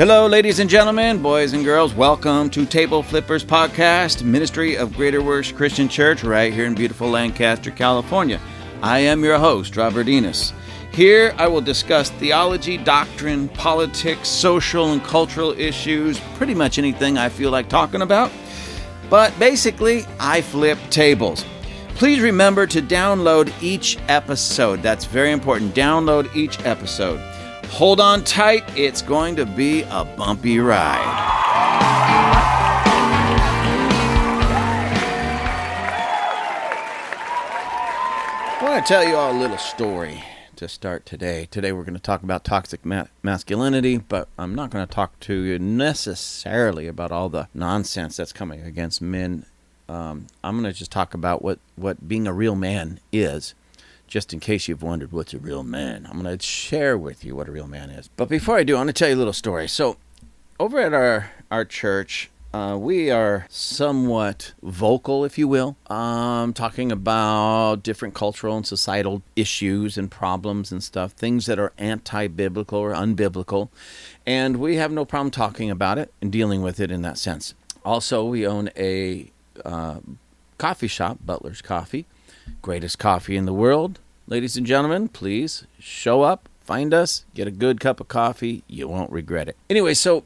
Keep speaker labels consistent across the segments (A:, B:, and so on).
A: Hello, ladies and gentlemen, boys and girls. Welcome to Table Flippers Podcast, Ministry of Greater Works Christian Church, right here in beautiful Lancaster, California. I am your host, Robert Enos. Here I will discuss theology, doctrine, politics, social and cultural issues, pretty much anything I feel like talking about. But basically, I flip tables. Please remember to download each episode. That's very important. Download each episode. Hold on tight, it's going to be a bumpy ride. I want to tell you all a little story to start today. Today we're going to talk about toxic ma- masculinity, but I'm not going to talk to you necessarily about all the nonsense that's coming against men. Um, I'm going to just talk about what, what being a real man is just in case you've wondered what's a real man, I'm going to share with you what a real man is. But before I do, I want to tell you a little story. So, over at our, our church, uh, we are somewhat vocal, if you will, um, talking about different cultural and societal issues and problems and stuff, things that are anti biblical or unbiblical. And we have no problem talking about it and dealing with it in that sense. Also, we own a uh, coffee shop, Butler's Coffee greatest coffee in the world. Ladies and gentlemen, please show up, find us, get a good cup of coffee. You won't regret it. Anyway, so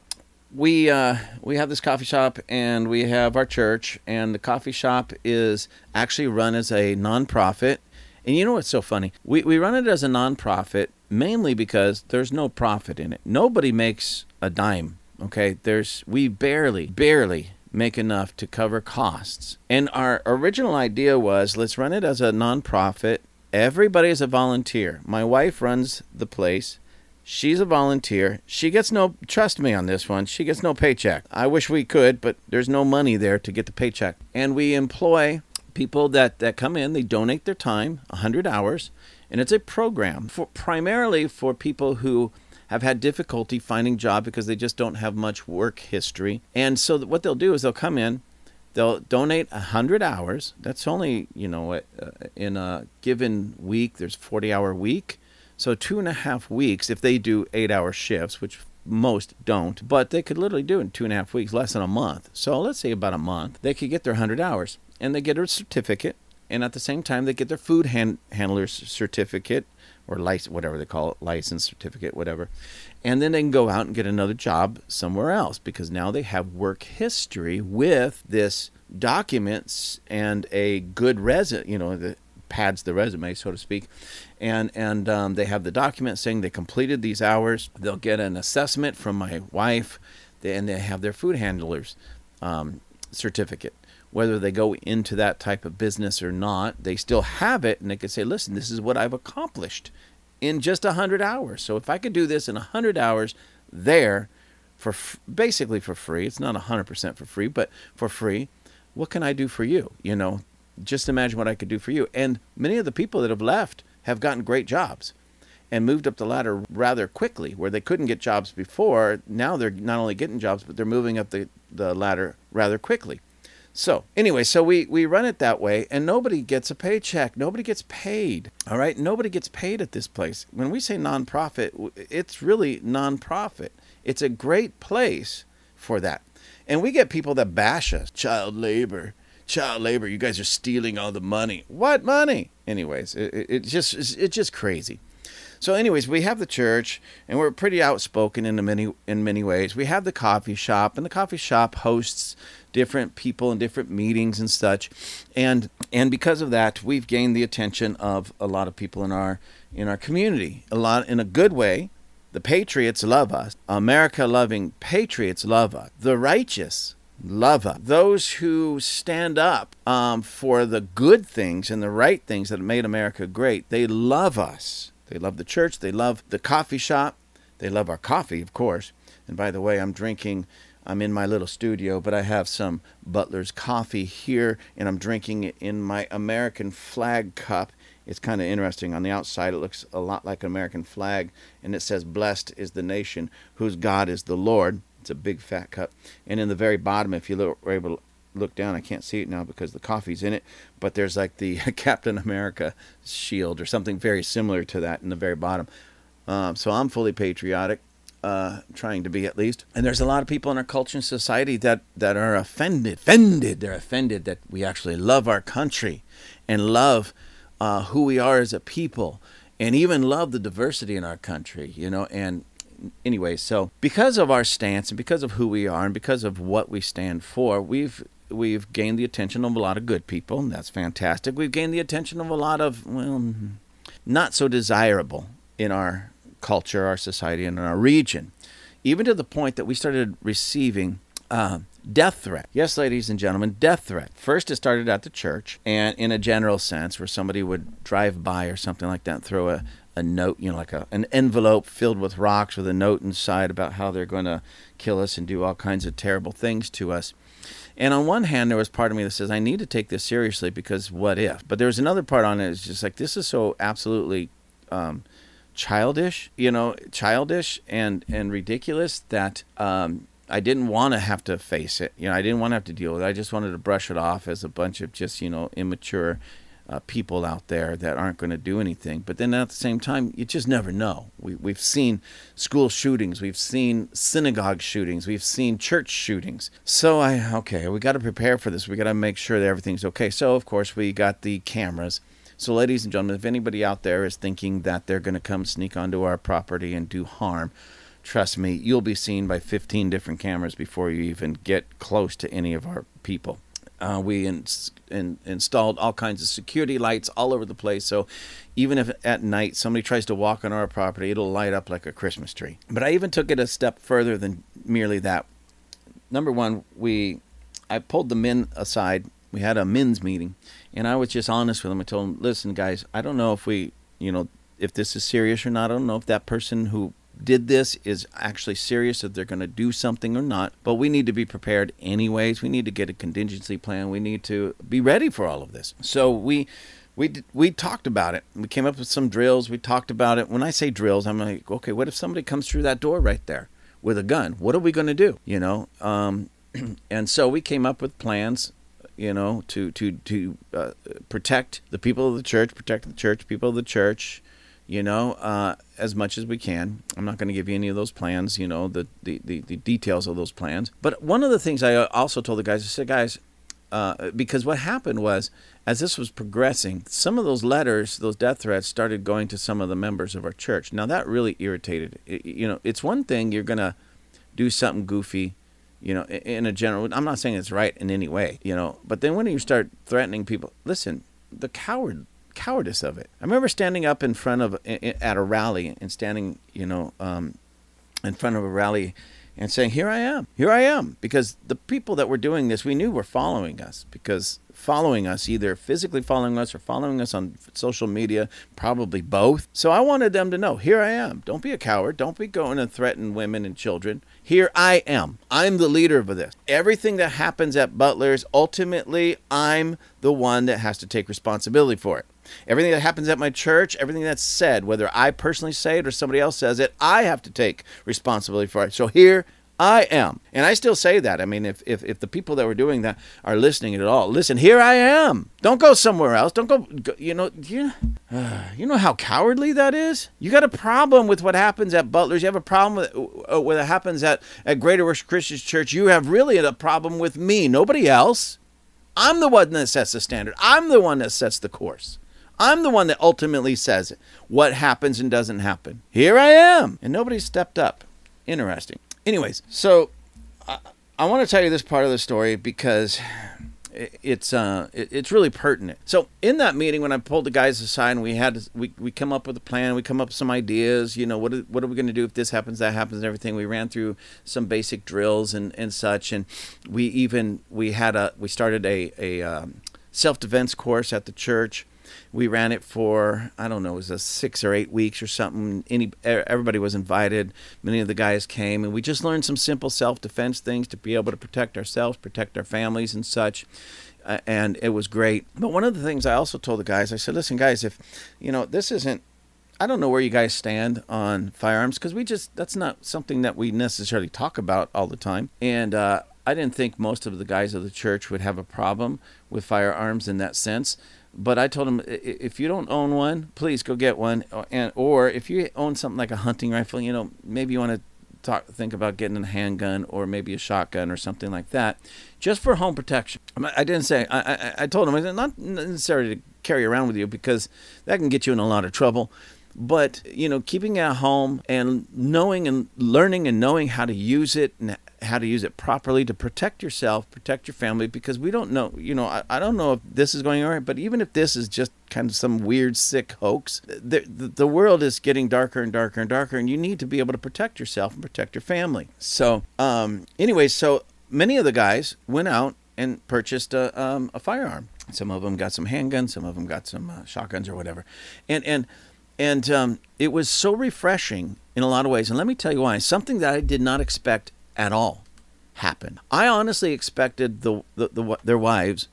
A: we uh, we have this coffee shop and we have our church, and the coffee shop is actually run as a nonprofit. And you know what's so funny? We we run it as a nonprofit mainly because there's no profit in it. Nobody makes a dime. Okay, there's we barely barely make enough to cover costs. And our original idea was let's run it as a nonprofit. Everybody is a volunteer. My wife runs the place. She's a volunteer. She gets no, trust me on this one, she gets no paycheck. I wish we could, but there's no money there to get the paycheck. And we employ people that, that come in, they donate their time, 100 hours, and it's a program for primarily for people who have had difficulty finding job because they just don't have much work history. And so what they'll do is they'll come in, they'll donate 100 hours. That's only, you know, uh, in a given week, there's 40 hour week. So two and a half weeks, if they do eight hour shifts, which most don't, but they could literally do it in two and a half weeks, less than a month. So let's say about a month, they could get their 100 hours and they get a certificate. And at the same time, they get their food hand- handler's certificate or license, whatever they call it, license certificate, whatever. And then they can go out and get another job somewhere else because now they have work history with this documents and a good resume, you know, the pads the resume, so to speak. And and um, they have the document saying they completed these hours. They'll get an assessment from my wife, and they have their food handlers um, certificate whether they go into that type of business or not, they still have it and they can say, listen, this is what I've accomplished in just 100 hours. So if I could do this in 100 hours there for f- basically for free, it's not 100% for free, but for free, what can I do for you? You know, just imagine what I could do for you. And many of the people that have left have gotten great jobs and moved up the ladder rather quickly where they couldn't get jobs before. Now they're not only getting jobs, but they're moving up the, the ladder rather quickly. So anyway, so we we run it that way, and nobody gets a paycheck. Nobody gets paid. All right, nobody gets paid at this place. When we say nonprofit, it's really nonprofit. It's a great place for that, and we get people that bash us. Child labor, child labor. You guys are stealing all the money. What money? Anyways, it, it, it just it's just crazy. So, anyways, we have the church, and we're pretty outspoken in many in many ways. We have the coffee shop, and the coffee shop hosts different people and different meetings and such, and and because of that, we've gained the attention of a lot of people in our in our community. A lot in a good way. The patriots love us. America loving patriots love us. The righteous love us. Those who stand up um, for the good things and the right things that made America great, they love us. They love the church. They love the coffee shop. They love our coffee, of course. And by the way, I'm drinking I'm in my little studio, but I have some Butler's coffee here, and I'm drinking it in my American flag cup. It's kind of interesting. On the outside, it looks a lot like an American flag, and it says, Blessed is the nation whose God is the Lord. It's a big fat cup. And in the very bottom, if you look, able to look down, I can't see it now because the coffee's in it, but there's like the Captain America shield or something very similar to that in the very bottom. Um, so I'm fully patriotic. Uh, trying to be at least. And there's a lot of people in our culture and society that, that are offended, offended. They're offended that we actually love our country and love uh, who we are as a people and even love the diversity in our country, you know. And anyway, so because of our stance and because of who we are and because of what we stand for, we've we've gained the attention of a lot of good people, and that's fantastic. We've gained the attention of a lot of well, not so desirable in our culture, our society, and our region, even to the point that we started receiving. Uh, death threat. Yes, ladies and gentlemen, death threat. First, it started at the church, and in a general sense, where somebody would drive by or something like that, and throw a, a note, you know, like a, an envelope filled with rocks with a note inside about how they're going to kill us and do all kinds of terrible things to us. And on one hand, there was part of me that says, I need to take this seriously because what if? But there was another part on it that's just like, this is so absolutely um, childish, you know, childish and, and ridiculous that um, I didn't want to have to face it. You know, I didn't want to have to deal with it. I just wanted to brush it off as a bunch of just, you know, immature uh, people out there that aren't going to do anything. But then at the same time, you just never know. We, we've seen school shootings, we've seen synagogue shootings, we've seen church shootings. So I, okay, we got to prepare for this. We got to make sure that everything's okay. So, of course, we got the cameras. So, ladies and gentlemen, if anybody out there is thinking that they're going to come sneak onto our property and do harm, trust me, you'll be seen by 15 different cameras before you even get close to any of our people. Uh, we in, in, installed all kinds of security lights all over the place. So even if at night somebody tries to walk on our property, it'll light up like a Christmas tree. But I even took it a step further than merely that. Number one, we I pulled the men aside. We had a men's meeting, and I was just honest with them. I told them, "Listen, guys, I don't know if we, you know, if this is serious or not. I don't know if that person who did this is actually serious that they're going to do something or not. But we need to be prepared anyways. We need to get a contingency plan. We need to be ready for all of this. So we we we talked about it. We came up with some drills. We talked about it. When i say drills i'm like okay what if somebody comes through that door right there with a gun? What are we going to do? You know um, and so we came up with plans you know to to to uh, protect the people of the church protect the church people of the church you know, uh, as much as we can. I'm not going to give you any of those plans, you know, the, the, the, the, details of those plans. But one of the things I uh, also told the guys, I said, guys, uh, because what happened was, as this was progressing, some of those letters, those death threats, started going to some of the members of our church. Now that really irritated. It, you know, it's one thing you're going to do something goofy, you know, in a general. I'm not saying it's right in any way, you know, but then when you start threatening people, listen, the coward cowardice of it. I remember standing up in front of at a rally and standing, you know, um, in front of a rally and saying, "Here I am, here I am," because the people that were doing this, we knew were following us because following us, either physically following us or following us on social media, probably both. So I wanted them to know, here I am. Don't be a coward. Don't be going and threatening women and children. Here I am. I'm the leader of this. Everything that happens at Butler's, ultimately, I'm the one that has to take responsibility for it. Everything that happens at my church, everything that's said, whether I personally say it or somebody else says it, I have to take responsibility for it. So here I am. And I still say that. I mean, if, if, if the people that were doing that are listening at all, listen, here I am. Don't go somewhere else. Don't go, go you know, you, uh, you know how cowardly that is? You got a problem with what happens at Butler's. You have a problem with uh, what happens at, at Greater Works Christian Church. You have really a problem with me, nobody else. I'm the one that sets the standard. I'm the one that sets the course. I'm the one that ultimately says what happens and doesn't happen. Here I am. And nobody stepped up. Interesting. Anyways, so I, I want to tell you this part of the story because it's uh it's really pertinent. So in that meeting when I pulled the guys aside and we had we we come up with a plan, we come up with some ideas, you know, what are, what are we going to do if this happens, that happens and everything. We ran through some basic drills and and such and we even we had a we started a a um, self-defense course at the church we ran it for I don't know, it was a six or eight weeks or something. Any everybody was invited. Many of the guys came, and we just learned some simple self defense things to be able to protect ourselves, protect our families, and such. Uh, and it was great. But one of the things I also told the guys, I said, listen, guys, if you know this isn't I don't know where you guys stand on firearms because we just that's not something that we necessarily talk about all the time. And uh, I didn't think most of the guys of the church would have a problem with firearms in that sense but I told him if you don't own one, please go get one. Uh, and or if you own something like a hunting rifle, you know, maybe you want to talk, think about getting a handgun or maybe a shotgun or something like that, just for home protection. I didn't say. I I, I told him I said not necessarily to carry around with you because that can get you in a lot of trouble. But you know, keeping it at home and knowing and learning and knowing how to use it and how to use it properly to protect yourself, protect your family, because we don't know, you know, I, I don't know if this is going all right, but even if this is just kind of some weird, sick hoax, the, the, the world is getting darker and darker and darker, and you need to be able to protect yourself and protect your family. So, um, anyway, so many of the guys went out and purchased a, um, a firearm. Some of them got some handguns, some of them got some uh, shotguns or whatever. And, and, and um, it was so refreshing in a lot of ways. And let me tell you why. Something that I did not expect at all happen. I honestly expected the, the, the their wives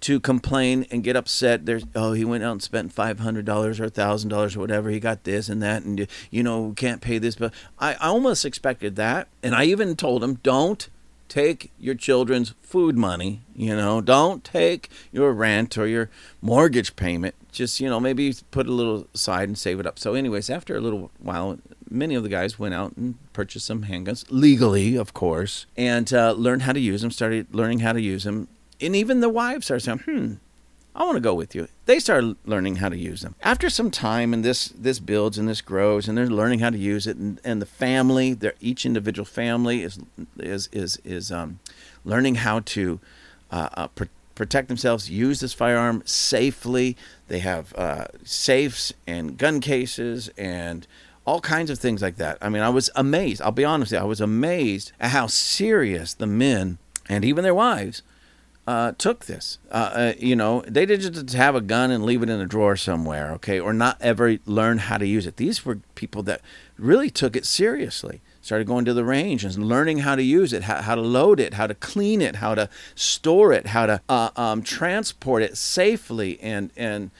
A: to complain and get upset. There's oh he went out and spent five hundred dollars or thousand dollars or whatever. He got this and that, and you know can't pay this. But I, I almost expected that, and I even told him don't take your children's food money. You know, don't take your rent or your mortgage payment. Just you know maybe put a little aside and save it up. So, anyways, after a little while, many of the guys went out and purchased some handguns legally, of course, and uh, learned how to use them. Started learning how to use them, and even the wives started saying, "Hmm, I want to go with you." They started learning how to use them. After some time, and this this builds and this grows, and they're learning how to use it, and, and the family, their each individual family is is is is um, learning how to uh, uh, pr- protect themselves, use this firearm safely. They have uh, safes and gun cases and all kinds of things like that. I mean, I was amazed. I'll be honest you, I was amazed at how serious the men and even their wives uh, took this. Uh, uh, you know, they didn't just have a gun and leave it in a drawer somewhere, okay, or not ever learn how to use it. These were people that really took it seriously. Started going to the range and learning how to use it, how, how to load it, how to clean it, how to store it, how to uh, um, transport it safely, and and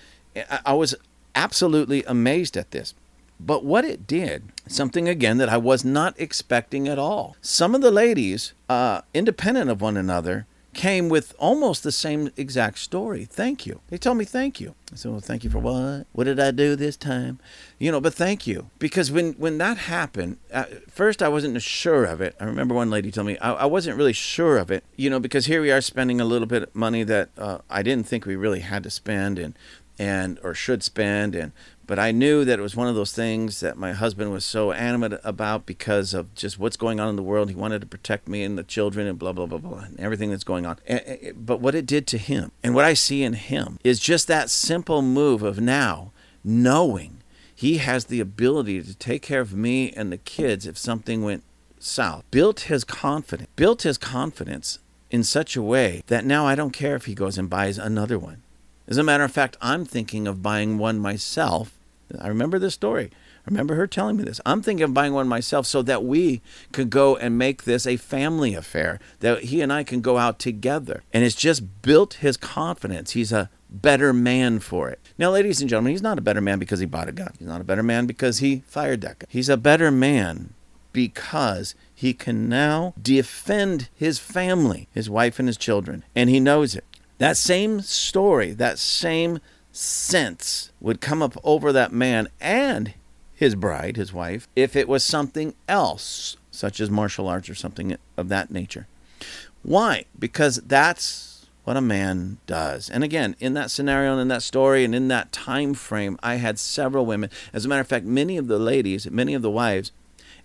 A: I was absolutely amazed at this. But what it did, something again that I was not expecting at all. Some of the ladies, uh, independent of one another, came with almost the same exact story. Thank you. They told me thank you. I said, well, thank you for what? What did I do this time? You know, but thank you. Because when, when that happened, at first I wasn't sure of it. I remember one lady told me I, I wasn't really sure of it, you know, because here we are spending a little bit of money that uh, I didn't think we really had to spend and, and, or should spend. And, but I knew that it was one of those things that my husband was so animate about because of just what's going on in the world. He wanted to protect me and the children and blah, blah, blah, blah, and everything that's going on. But what it did to him and what I see in him is just that simple move of now knowing he has the ability to take care of me and the kids if something went south. Built his confidence, built his confidence in such a way that now I don't care if he goes and buys another one. As a matter of fact, I'm thinking of buying one myself. I remember this story. I remember her telling me this. I'm thinking of buying one myself so that we could go and make this a family affair, that he and I can go out together. And it's just built his confidence. He's a better man for it. Now, ladies and gentlemen, he's not a better man because he bought a gun. He's not a better man because he fired that gun. He's a better man because he can now defend his family, his wife and his children, and he knows it. That same story, that same sense would come up over that man and his bride, his wife, if it was something else, such as martial arts or something of that nature. Why? Because that's what a man does. And again, in that scenario and in that story and in that time frame, I had several women. As a matter of fact, many of the ladies, many of the wives,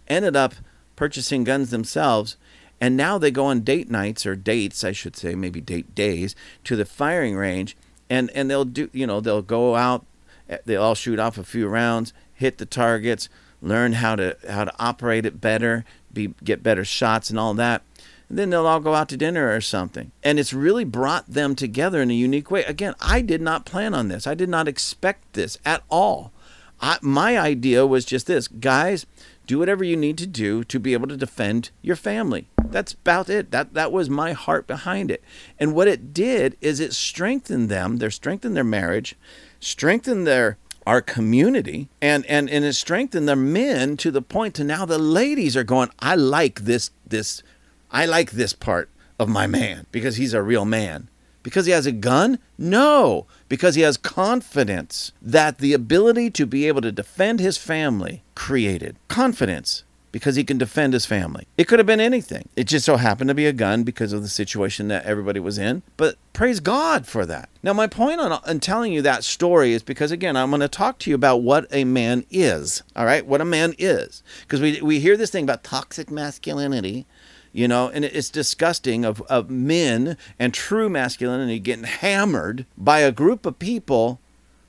A: ended up purchasing guns themselves and now they go on date nights or dates, I should say, maybe date days to the firing range and and they'll do, you know, they'll go out, eh, they'll all shoot off a few rounds, hit the targets, learn how to how to operate it better, be get better shots and all that. And then they'll all go out to dinner or something. And it's really brought them together in a unique way. Again, I did not plan on this. I did not expect this at all. I, my idea was just this guys, do whatever you need to do to be able to defend your family. That's about it. That that was my heart behind it. And what it did is it strengthened them. They strengthened their marriage, strengthened their our community, and and and it strengthened their men to the point to now the ladies are going. I like this this, I like this part of my man because he's a real man. Because he has a gun? No, because he has confidence that the ability to be able to defend his family created. Confidence. because he can defend his family. It could have been anything. It just so happened to be a gun because of the situation that everybody was in. But praise God for that. Now, my point on, on telling you that story is because, again, I'm going to talk to you about what a man is. All right? What a man is. Because we, we hear this thing about toxic masculinity you know, and it's disgusting of, of men and true masculinity getting hammered by a group of people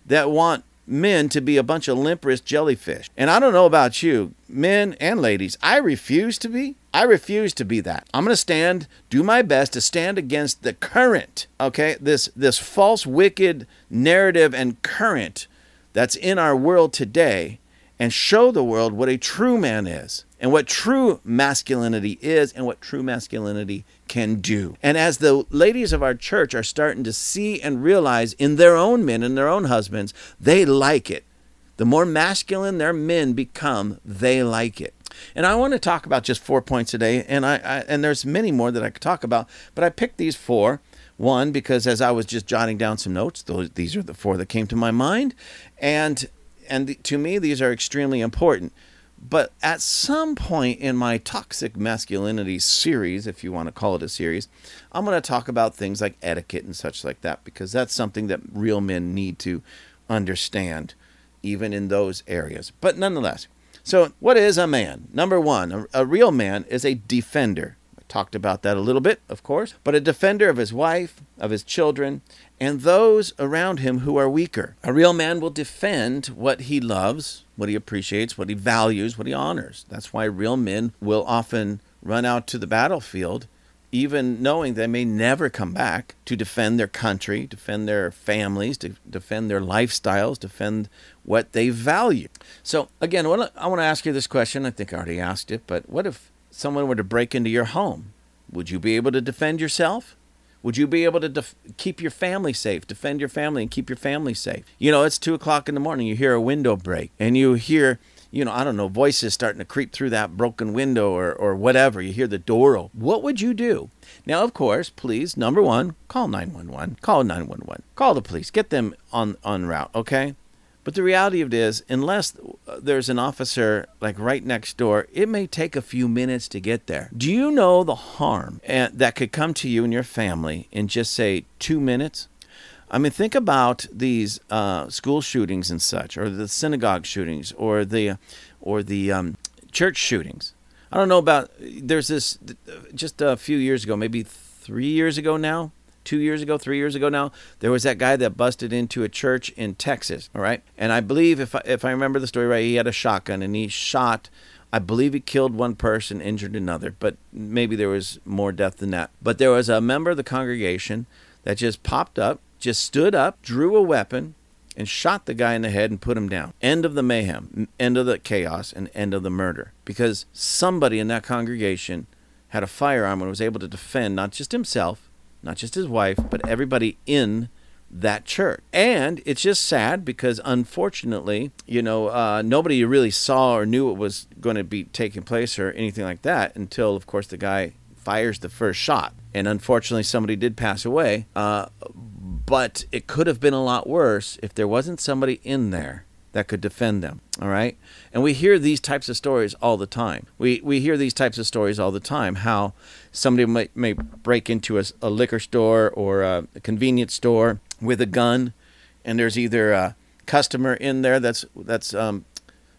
A: that want men to be a bunch of limp wrist jellyfish. And I don't know about you, men and ladies, I refuse to be. I refuse to be that. I'm going to stand, do my best to stand against the current, okay? This this false wicked narrative and current that's in our world today and show the world what a true man is and what true masculinity is and what true masculinity can do. And as the ladies of our church are starting to see and realize in their own men and their own husbands, they like it. The more masculine their men become, they like it. And I want to talk about just four points today, and I, I and there's many more that I could talk about, but I picked these four. One, because as I was just jotting down some notes, those these are the four that came to my mind, and and to me these are extremely important. But at some point in my toxic masculinity series, if you want to call it a series, I'm going to talk about things like etiquette and such like that because that's something that real men need to understand, even in those areas. But nonetheless, so what is a man? Number one, a, real man is a defender. Talked about that a little bit, of course, but a defender of his wife, of his children, and those around him who are weaker. A real man will defend what he loves, what he appreciates, what he values, what he honors. That's why real men will often run out to the battlefield, even knowing they may never come back to defend their country, defend their families, to defend their lifestyles, defend what they value. So, again, I want to ask you this question. I think I already asked it, but what if someone were to break into your home? Would you be able to defend yourself? Would you be able to def- keep your family safe, defend your family, and keep your family safe? You know, it's two o'clock in the morning. You hear a window break, and you hear, you know, I don't know, voices starting to creep through that broken window or, or whatever. You hear the door open. What would you do? Now, of course, please, number one, call 911. Call 911. Call the police. Get them on, on route, okay? But the reality of it is, unless there's an officer like right next door, it may take a few minutes to get there. Do you know the harm that could come to you and your family in just say two minutes? I mean, think about these uh, school shootings and such, or the synagogue shootings, or the, or the um, church shootings. I don't know about. There's this just a few years ago, maybe three years ago now two years ago, three years ago now, there was that guy that busted into a church in Texas. All right, and I believe if I, if I remember the story right, he had a shotgun and he shot. I believe he killed one person, injured another, but maybe there was more death than that. But there was a member of the congregation that just popped up, just stood up, drew a weapon, and shot the guy in the head and put him down. End of the mayhem, end of the chaos, and end of the murder. Because somebody in that congregation had a firearm and was able to defend not just himself, not just his wife, but everybody in that church. And it's just sad because unfortunately, you know, uh, nobody really saw or knew what was going to be taking place or anything like that until, of course, the guy fires the first shot. And unfortunately, somebody did pass away. Uh, but it could have been a lot worse if there wasn't somebody in there that could defend them. All right. And we hear these types of stories all the time. We, we hear these types of stories all the time how somebody may, may break into a, a liquor store or a, convenience store with a gun, and there's either a customer in there that's, that's um,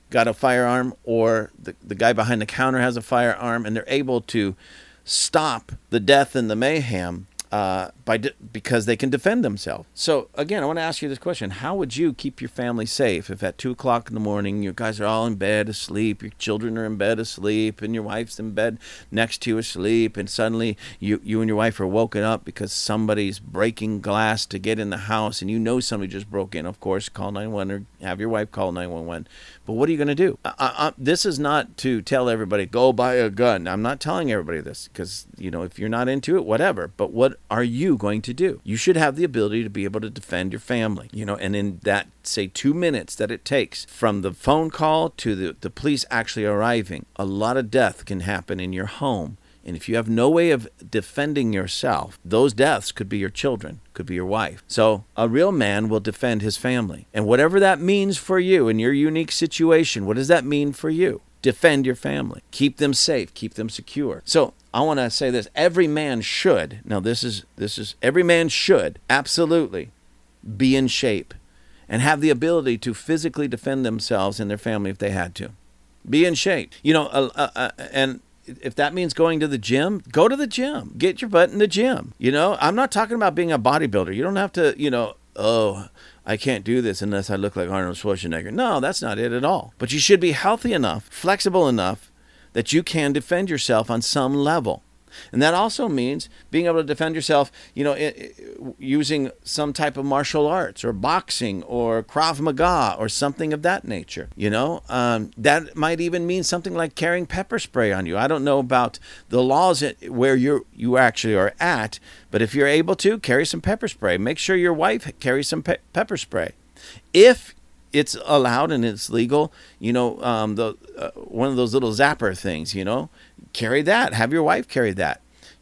A: got a firearm or the, the guy behind the counter has a firearm, and they're able to stop the death and the mayhem uh, by de- because they can defend themselves. So again, I want to ask you this question: How would you keep your family safe if at two o'clock in the morning your guys are all in bed asleep, your children are in bed asleep, and your wife's in bed next to you asleep, and suddenly you you and your wife are woken up because somebody's breaking glass to get in the house, and you know somebody just broke in. Of course, call nine one or have your wife call nine one one. But what are you going to do? I, I, this is not to tell everybody go buy a gun. I'm not telling everybody this because you know if you're not into it, whatever. But what are you going to do? You should have the ability to be able to defend your family. You know, and in that say two minutes that it takes from the phone call to the, the police actually arriving, a lot of death can happen in your home and if you have no way of defending yourself, those deaths could be your children, could be your wife. So a real man will defend his family. And whatever that means for you in your unique situation, what does that mean for you? defend your family, keep them safe, keep them secure. So I want to say this: every man should. Now, this is this is every man should absolutely be in shape and have the ability to physically defend themselves and their family if they had to. Be in shape. You know, uh, uh, uh, and if that means going to the gym, go to the gym. Get your butt in the gym. You know, I'm not talking about being a bodybuilder. You don't have to, you know, oh, I can't do this unless I look like Arnold Schwarzenegger. No, that's not it at all. But you should be healthy enough, flexible enough that you can defend yourself on some level. And that also means being able to defend yourself, you know, using some type of martial arts or boxing or Krav Maga or something of that nature. You know, um, that might even mean something like carrying pepper spray on you. I don't know about the laws where you you actually are at, but if you're able to carry some pepper spray, make sure your wife carries some pe- pepper spray. If it's allowed and it's legal, you know, um, the uh, one of those little zapper things, you know, carry that. Have your wife carry that.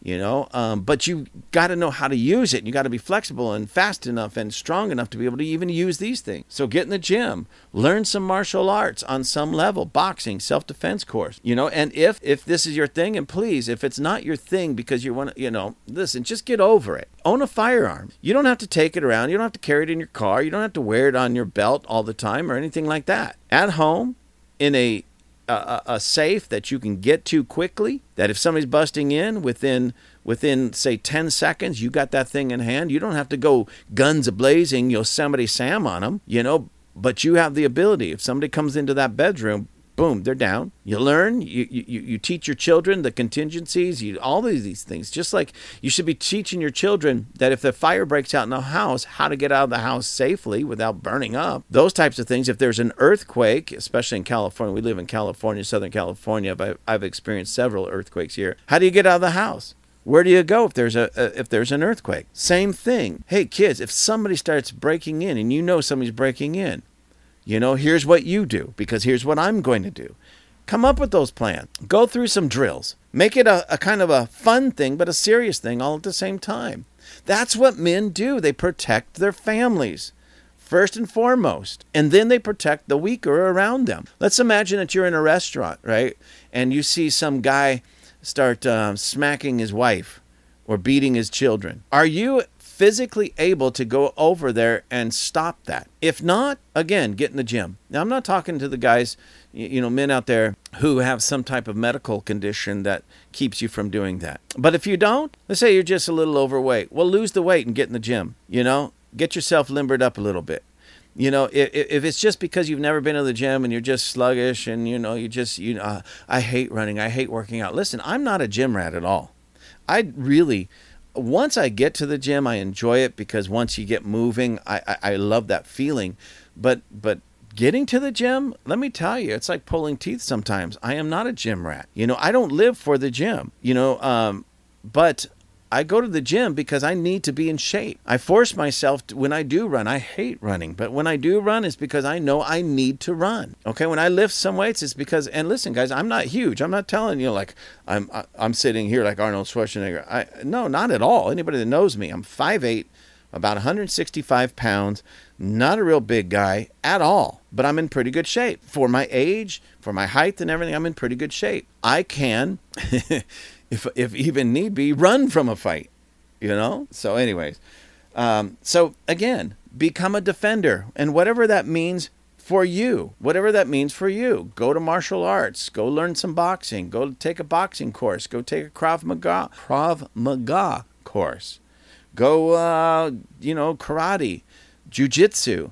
A: You know, um, but you got to know how to use it. You got to be flexible and fast enough and strong enough to be able to even use these things. So get in the gym, learn some martial arts on some level, boxing, self-defense course. You know, and if if this is your thing, and please, if it's not your thing because you want to, you know, listen, just get over it. Own a firearm. You don't have to take it around. You don't have to carry it in your car. You don't have to wear it on your belt all the time or anything like that. At home, in a a, a safe that you can get to quickly. That if somebody's busting in within within say 10 seconds, you got that thing in hand. You don't have to go guns a blazing, Yosemite Sam on them, you know. But you have the ability. If somebody comes into that bedroom, boom, they're down. You learn, you, you, you teach your children the contingencies, you, all of these things. Just like you should be teaching your children that if the fire breaks out in the house, how to get out of the house safely without burning up. Those types of things. If there's an earthquake, especially in California, we live in California, Southern California, but I've experienced several earthquakes here. How do you get out of the house? Where do you go if there's a, a, if there's an earthquake? Same thing. Hey kids, if somebody starts breaking in and you know somebody's breaking in, you know, here's what you do because here's what I'm going to do. Come up with those plans. Go through some drills. Make it a, a kind of a fun thing, but a serious thing all at the same time. That's what men do. They protect their families first and foremost, and then they protect the weaker around them. Let's imagine that you're in a restaurant, right? And you see some guy start uh, smacking his wife or beating his children. Are you physically able to go over there and stop that. If not, again, get in the gym. Now, I'm not talking to the guys, you know, men out there who have some type of medical condition that keeps you from doing that. But if you don't, let's say you're just a little overweight, well, lose the weight and get in the gym, you know, get yourself limbered up a little bit. You know, if, if it's just because you've never been to the gym and you're just sluggish and, you know, you just, you know, uh, I hate running, I hate working out. Listen, I'm not a gym rat at all. I really once I get to the gym, I enjoy it because once you get moving, I, I, I love that feeling. But but getting to the gym, let me tell you, it's like pulling teeth sometimes. I am not a gym rat. You know, I don't live for the gym. You know, um, but I go to the gym because I need to be in shape. I force myself to, when I do run. I hate running, but when I do run, it's because I know I need to run. Okay, when I lift some weights, it's because. And listen, guys, I'm not huge. I'm not telling you like I'm I'm sitting here like Arnold Schwarzenegger. I no, not at all. Anybody that knows me, I'm 5'8", about 165 pounds. Not a real big guy at all, but I'm in pretty good shape for my age, for my height, and everything. I'm in pretty good shape. I can. if if even need be, run from a fight. You know. So, anyways, um, so again, become a defender, and whatever that means for you, whatever that means for you, go to martial arts, go learn some boxing, go take a boxing course, go take a Krav Maga Krav Maga course, go uh, you know karate, jujitsu,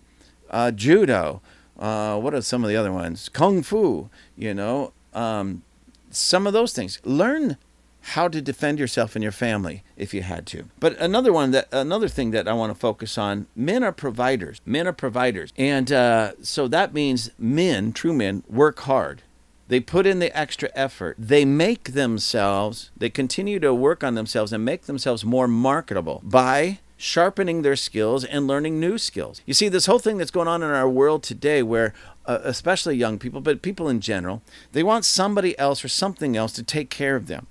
A: uh, judo. Uh, what are some of the other ones? Kung fu. You know. Um, some of those things. Learn how to defend yourself and your family if you had to. But another one that another thing that I want to focus on: men are providers. Men are providers, and uh, so that means men, true men, work hard. They put in the extra effort. They make themselves. They continue to work on themselves and make themselves more marketable by sharpening their skills and learning new skills. You see, this whole thing that's going on in our world today, where uh, especially young people, but people in general, they want somebody else or something else to take care of them.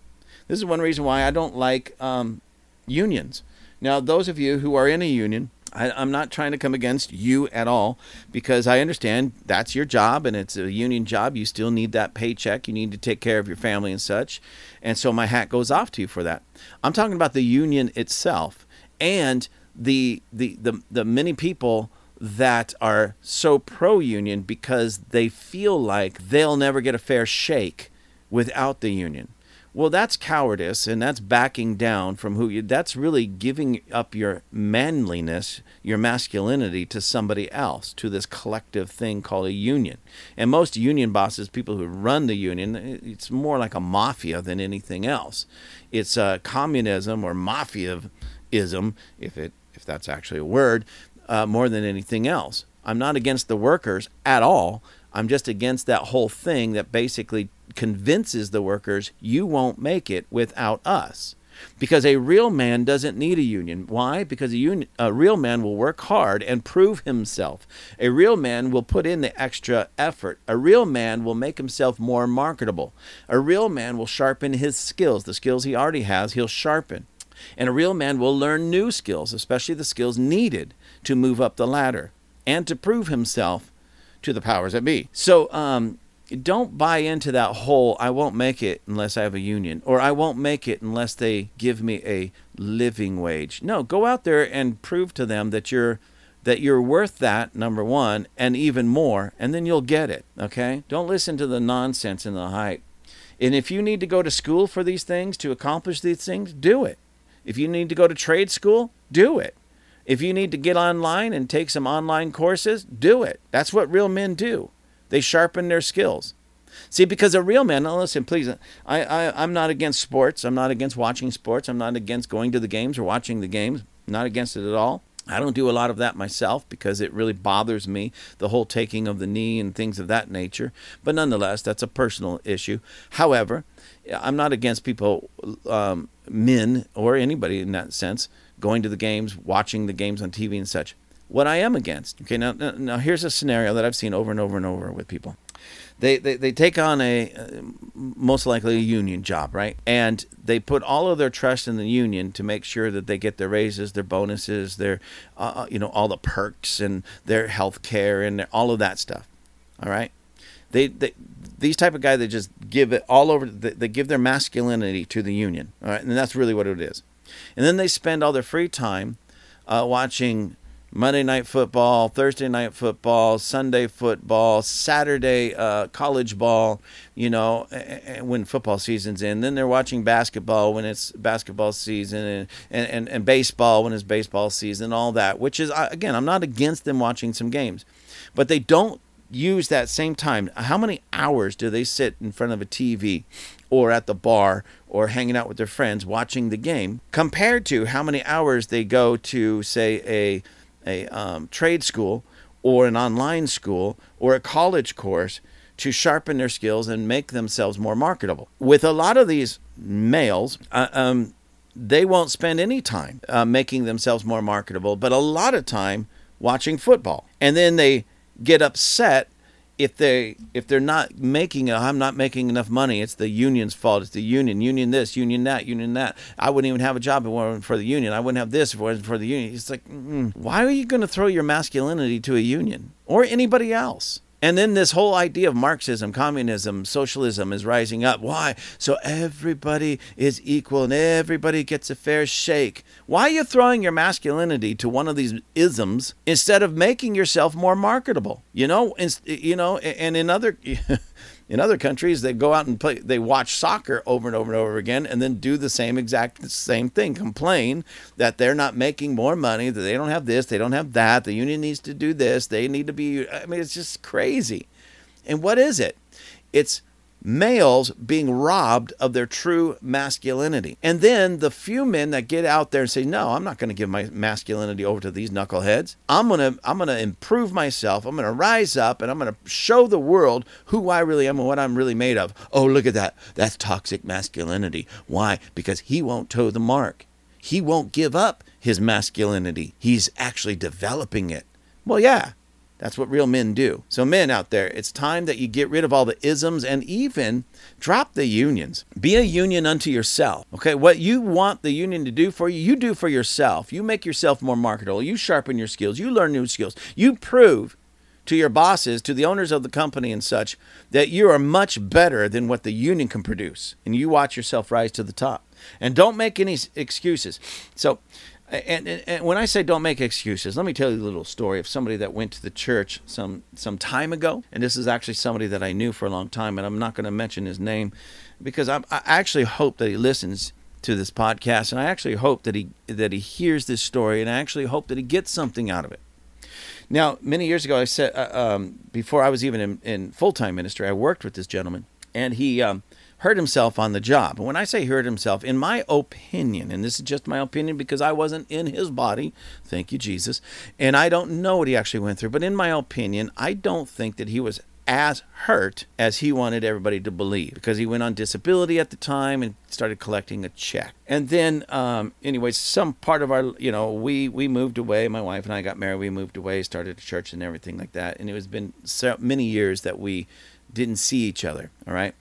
A: This is one reason why I don't like um, unions. Now, those of you who are in a union, I, I'm not trying to come against you at all because I understand that's your job and it's a union job. You still need that paycheck. You need to take care of your family and such. And so my hat goes off to you for that. I'm talking about the union itself and the the the, the many people that are so pro union because they feel like they'll never get a fair shake without the union. Well, that's cowardice and that's backing down from who you that's really giving up your manliness, your masculinity to somebody else, to this collective thing called a union. And most union bosses, people who run the union, it's more like a mafia than anything else. It's a communism or mafiaism, if it if that's actually a word, uh, more than anything else. I'm not against the workers at all. I'm just against that whole thing that basically convinces the workers you won't make it without us. Because a real man doesn't need a union. Why? Because a, a real man will work hard and prove himself. A real man will put in the extra effort. A real man will make himself more marketable. A real man will sharpen his skills. The skills he already has, he'll sharpen. And a real man will learn new skills, especially the skills needed to move up the ladder and to prove himself to the powers that be. So, um, don't buy into that whole I won't make it unless I have a union or I won't make it unless they give me a living wage. No, go out there and prove to them that you're that you're worth that number 1 and even more and then you'll get it, okay? Don't listen to the nonsense and the hype. And if you need to go to school for these things to accomplish these things, do it. If you need to go to trade school, do it. If you need to get online and take some online courses, do it. That's what real men do. They sharpen their skills. See, because a real man, now listen, please, I, I, I'm not against sports. I'm not against watching sports. I'm not against going to the games or watching the games. I'm not against it at all. I don't do a lot of that myself because it really bothers me, the whole taking of the knee and things of that nature. But nonetheless, that's a personal issue. However, I'm not against people, um, men or anybody in that sense, going to the games, watching the games on TV and such what I am against. Okay, now, now here's a scenario that I've seen over and over and over with people. They, they, they take on a uh, most likely a union job, right? And they put all of their trust in the union to make sure that they get their raises, their bonuses, their uh, uh you know all the perks and their health care and their, all of that stuff. All right, they, they these type of guys they just give it all over. They, they give their masculinity to the union. All right, and that's really what it is. And then they spend all their free time uh, watching Monday night football, Thursday night football, Sunday football, Saturday uh, college ball, you know, when football season's in. Then they're watching basketball when it's basketball season and, and, and, and baseball when it's baseball season, all that, which is, again, I'm not against them watching some games, but they don't use that same time. How many hours do they sit in front of a TV or at the bar or hanging out with their friends watching the game compared to how many hours they go to, say, a a um, trade school or an online school or a college course to sharpen their skills and make themselves more marketable. With a lot of these males, uh, um, they won't spend any time uh, making themselves more marketable, but a lot of time watching football. And then they get upset if they if they're not making I'm not making enough money, it's the union's fault. It's the union, union this, union that, union that. I wouldn't even have a job if it wasn't for the union. I wouldn't have this if it wasn't for the union. It's like, mm, why are you going to throw your masculinity to a union or anybody else? And then this whole idea of Marxism, communism, socialism is rising up. Why? So everybody is equal and everybody gets a fair shake. Why are you throwing your masculinity to one of these isms instead of making yourself more marketable? You know, you know, and in other In other countries, they go out and play, they watch soccer over and over and over again, and then do the same exact same thing. Complain that they're not making more money, that they don't have this, they don't have that. The union needs to do this. They need to be. I mean, it's just crazy. And what is it? It's males being robbed of their true masculinity. And then the few men that get out there and say, "No, I'm not going to give my masculinity over to these knuckleheads. I'm going to I'm going to improve myself. I'm going to rise up and I'm going to show the world who I really am and what I'm really made of." Oh, look at that. That's toxic masculinity. Why? Because he won't toe the mark. He won't give up his masculinity. He's actually developing it. Well, yeah. That's what real men do. So, men out there, it's time that you get rid of all the isms and even drop the unions. Be a union unto yourself. Okay, what you want the union to do for you, you do for yourself. You make yourself more marketable. You sharpen your skills. You learn new skills. You prove to your bosses, to the owners of the company and such, that you are much better than what the union can produce. And you watch yourself rise to the top. And don't make any excuses. So, and, and, and, when I say don't make excuses, let me tell you a little story of somebody that went to the church some some time ago, and this is actually somebody that I knew for a long time, and I'm not going to mention his name because I, I actually hope that he listens to this podcast, and I actually hope that he that he hears this story, and I actually hope that he gets something out of it. Now, many years ago, I said uh, um, before I was even in, in full time ministry, I worked with this gentleman, and he um, hurt himself on the job. And when I say hurt himself, in my opinion, and this is just my opinion because I wasn't in his body, thank you, Jesus, and I don't know what he actually went through, but in my opinion, I don't think that he was as hurt as he wanted everybody to believe because he went on disability at the time and started collecting a check. And then, um, anyways, some part of our, you know, we we moved away. My wife and I got married. We moved away, started a church and everything like that. And it was been so many years that we didn't see each other. All right,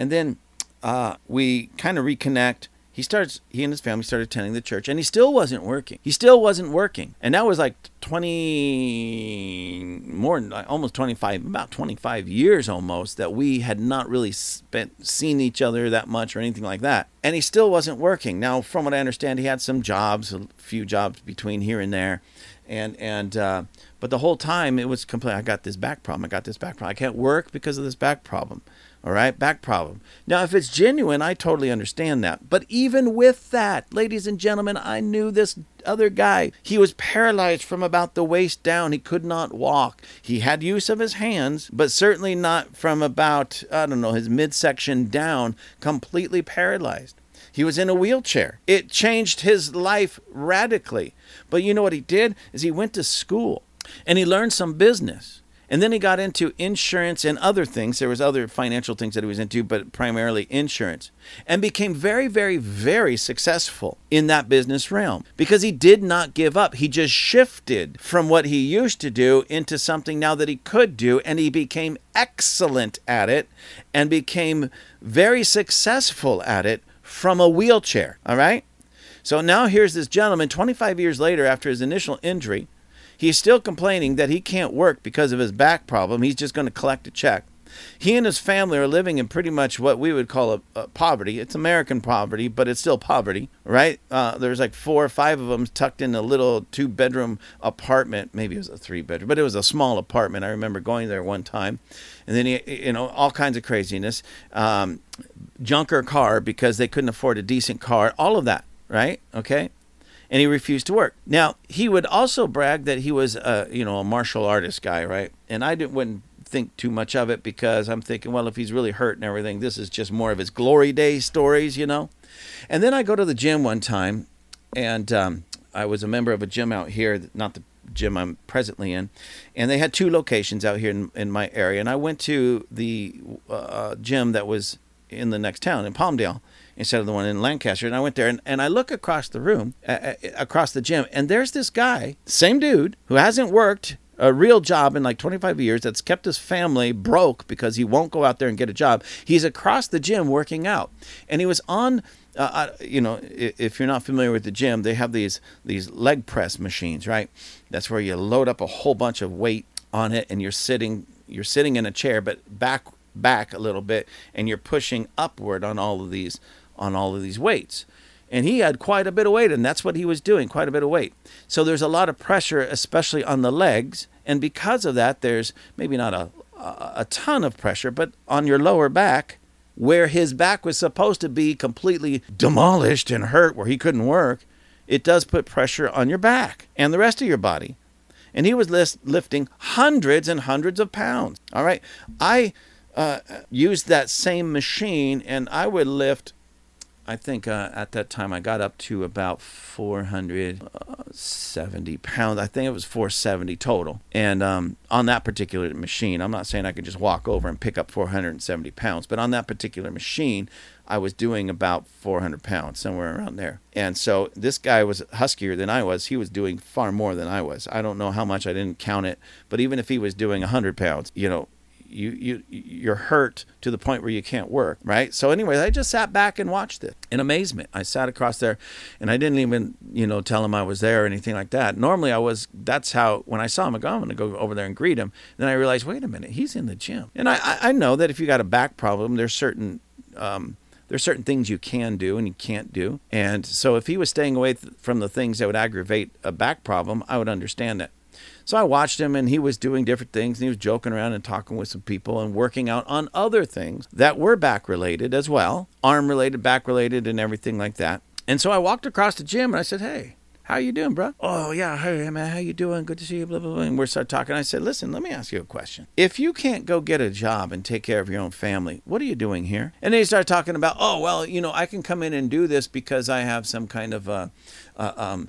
A: and then uh, we kind of reconnect. He starts. He and his family started attending the church, and he still wasn't working. He still wasn't working, and that was like twenty more, almost twenty five, about twenty five years almost that we had not really spent seen each other that much or anything like that. And he still wasn't working. Now, from what I understand, he had some jobs, a few jobs between here and there, and and uh, but the whole time it was complete. I got this back problem. I got this back problem. I can't work because of this back problem. All right, back problem. Now, if it's genuine, I totally understand that. But even with that, ladies and gentlemen, I knew this other guy. He was paralyzed from about the waist down. He could not walk. He had use of his hands, but certainly not from about, I don't know, his midsection down, completely paralyzed. He was in a wheelchair. It changed his life radically. But you know what he did? Is he went to school and he learned some business. And then he got into insurance and other things. There was other financial things that he was into, but primarily insurance. And became very, very, very successful in that business realm because he did not give up. He just shifted from what he used to do into something now that he could do and he became excellent at it and became very successful at it from a wheelchair, all right? So now here's this gentleman 25 years later after his initial injury He's still complaining that he can't work because of his back problem. He's just going to collect a check. He and his family are living in pretty much what we would call a, a poverty. It's American poverty, but it's still poverty, right? Uh, there's like four or five of them tucked in a little two bedroom apartment. Maybe it was a three bedroom, but it was a small apartment. I remember going there one time. And then, he, you know, all kinds of craziness. Um, junker car because they couldn't afford a decent car. All of that, right? Okay and he refused to work. Now he would also brag that he was a you know a martial artist guy, right? And I didn't wouldn't think too much of it because I'm thinking, well, if he's really hurt and everything, this is just more of his glory day stories, you know. And then I go to the gym one time, and um, I was a member of a gym out here, not the gym I'm presently in, and they had two locations out here in, in my area, and I went to the uh, gym that was in the next town in Palmdale instead of the one in Lancaster. And I went there and, and I look across the room, uh, uh, across the gym, and there's this guy, same dude, who hasn't worked a real job in like 25 years that's kept his family broke because he won't go out there and get a job. He's across the gym working out. And he was on uh, uh you know, if you're not familiar with the gym, they have these these leg press machines, right? That's where you load up a whole bunch of weight on it and you're sitting you're sitting in a chair but back back a little bit and you're pushing upward on all of these on all of these weights. And he had quite a bit of weight, and that's what he was doing, quite a bit of weight. So there's a lot of pressure, especially on the legs. And because of that, there's maybe not a, a ton of pressure, but on your lower back, where his back was supposed to be completely demolished and hurt, where he couldn't work, it does put pressure on your back and the rest of your body. And he was list, lifting hundreds and hundreds of pounds. All right. I uh, used that same machine and I would lift I think uh, at that time I got up to about 470 pounds. I think it was 470 total. And um, on that particular machine, I'm not saying I could just walk over and pick up 470 pounds, but on that particular machine, I was doing about 400 pounds, somewhere around there. And so this guy was huskier than I was. He was doing far more than I was. I don't know how much, I didn't count it. But even if he was doing 100 pounds, you know, you you you're hurt to the point where you can't work, right? So anyways, I just sat back and watched it in amazement. I sat across there and I didn't even, you know, tell him I was there or anything like that. Normally I was that's how when I saw him I go, I'm gonna go over there and greet him. Then I realized, wait a minute, he's in the gym. And I, I know that if you got a back problem, there's certain um, there's certain things you can do and you can't do. And so if he was staying away th- from the things that would aggravate a back problem, I would understand that. So I watched him and he was doing different things and he was joking around and talking with some people and working out on other things that were back related as well, arm related, back related and everything like that. And so I walked across the gym and I said, "Hey, how you doing, bro? Oh yeah, hey man, how you doing? Good to see you. Blah blah blah. And we started talking. I said, listen, let me ask you a question. If you can't go get a job and take care of your own family, what are you doing here? And they he started talking about, oh well, you know, I can come in and do this because I have some kind of a, uh, um,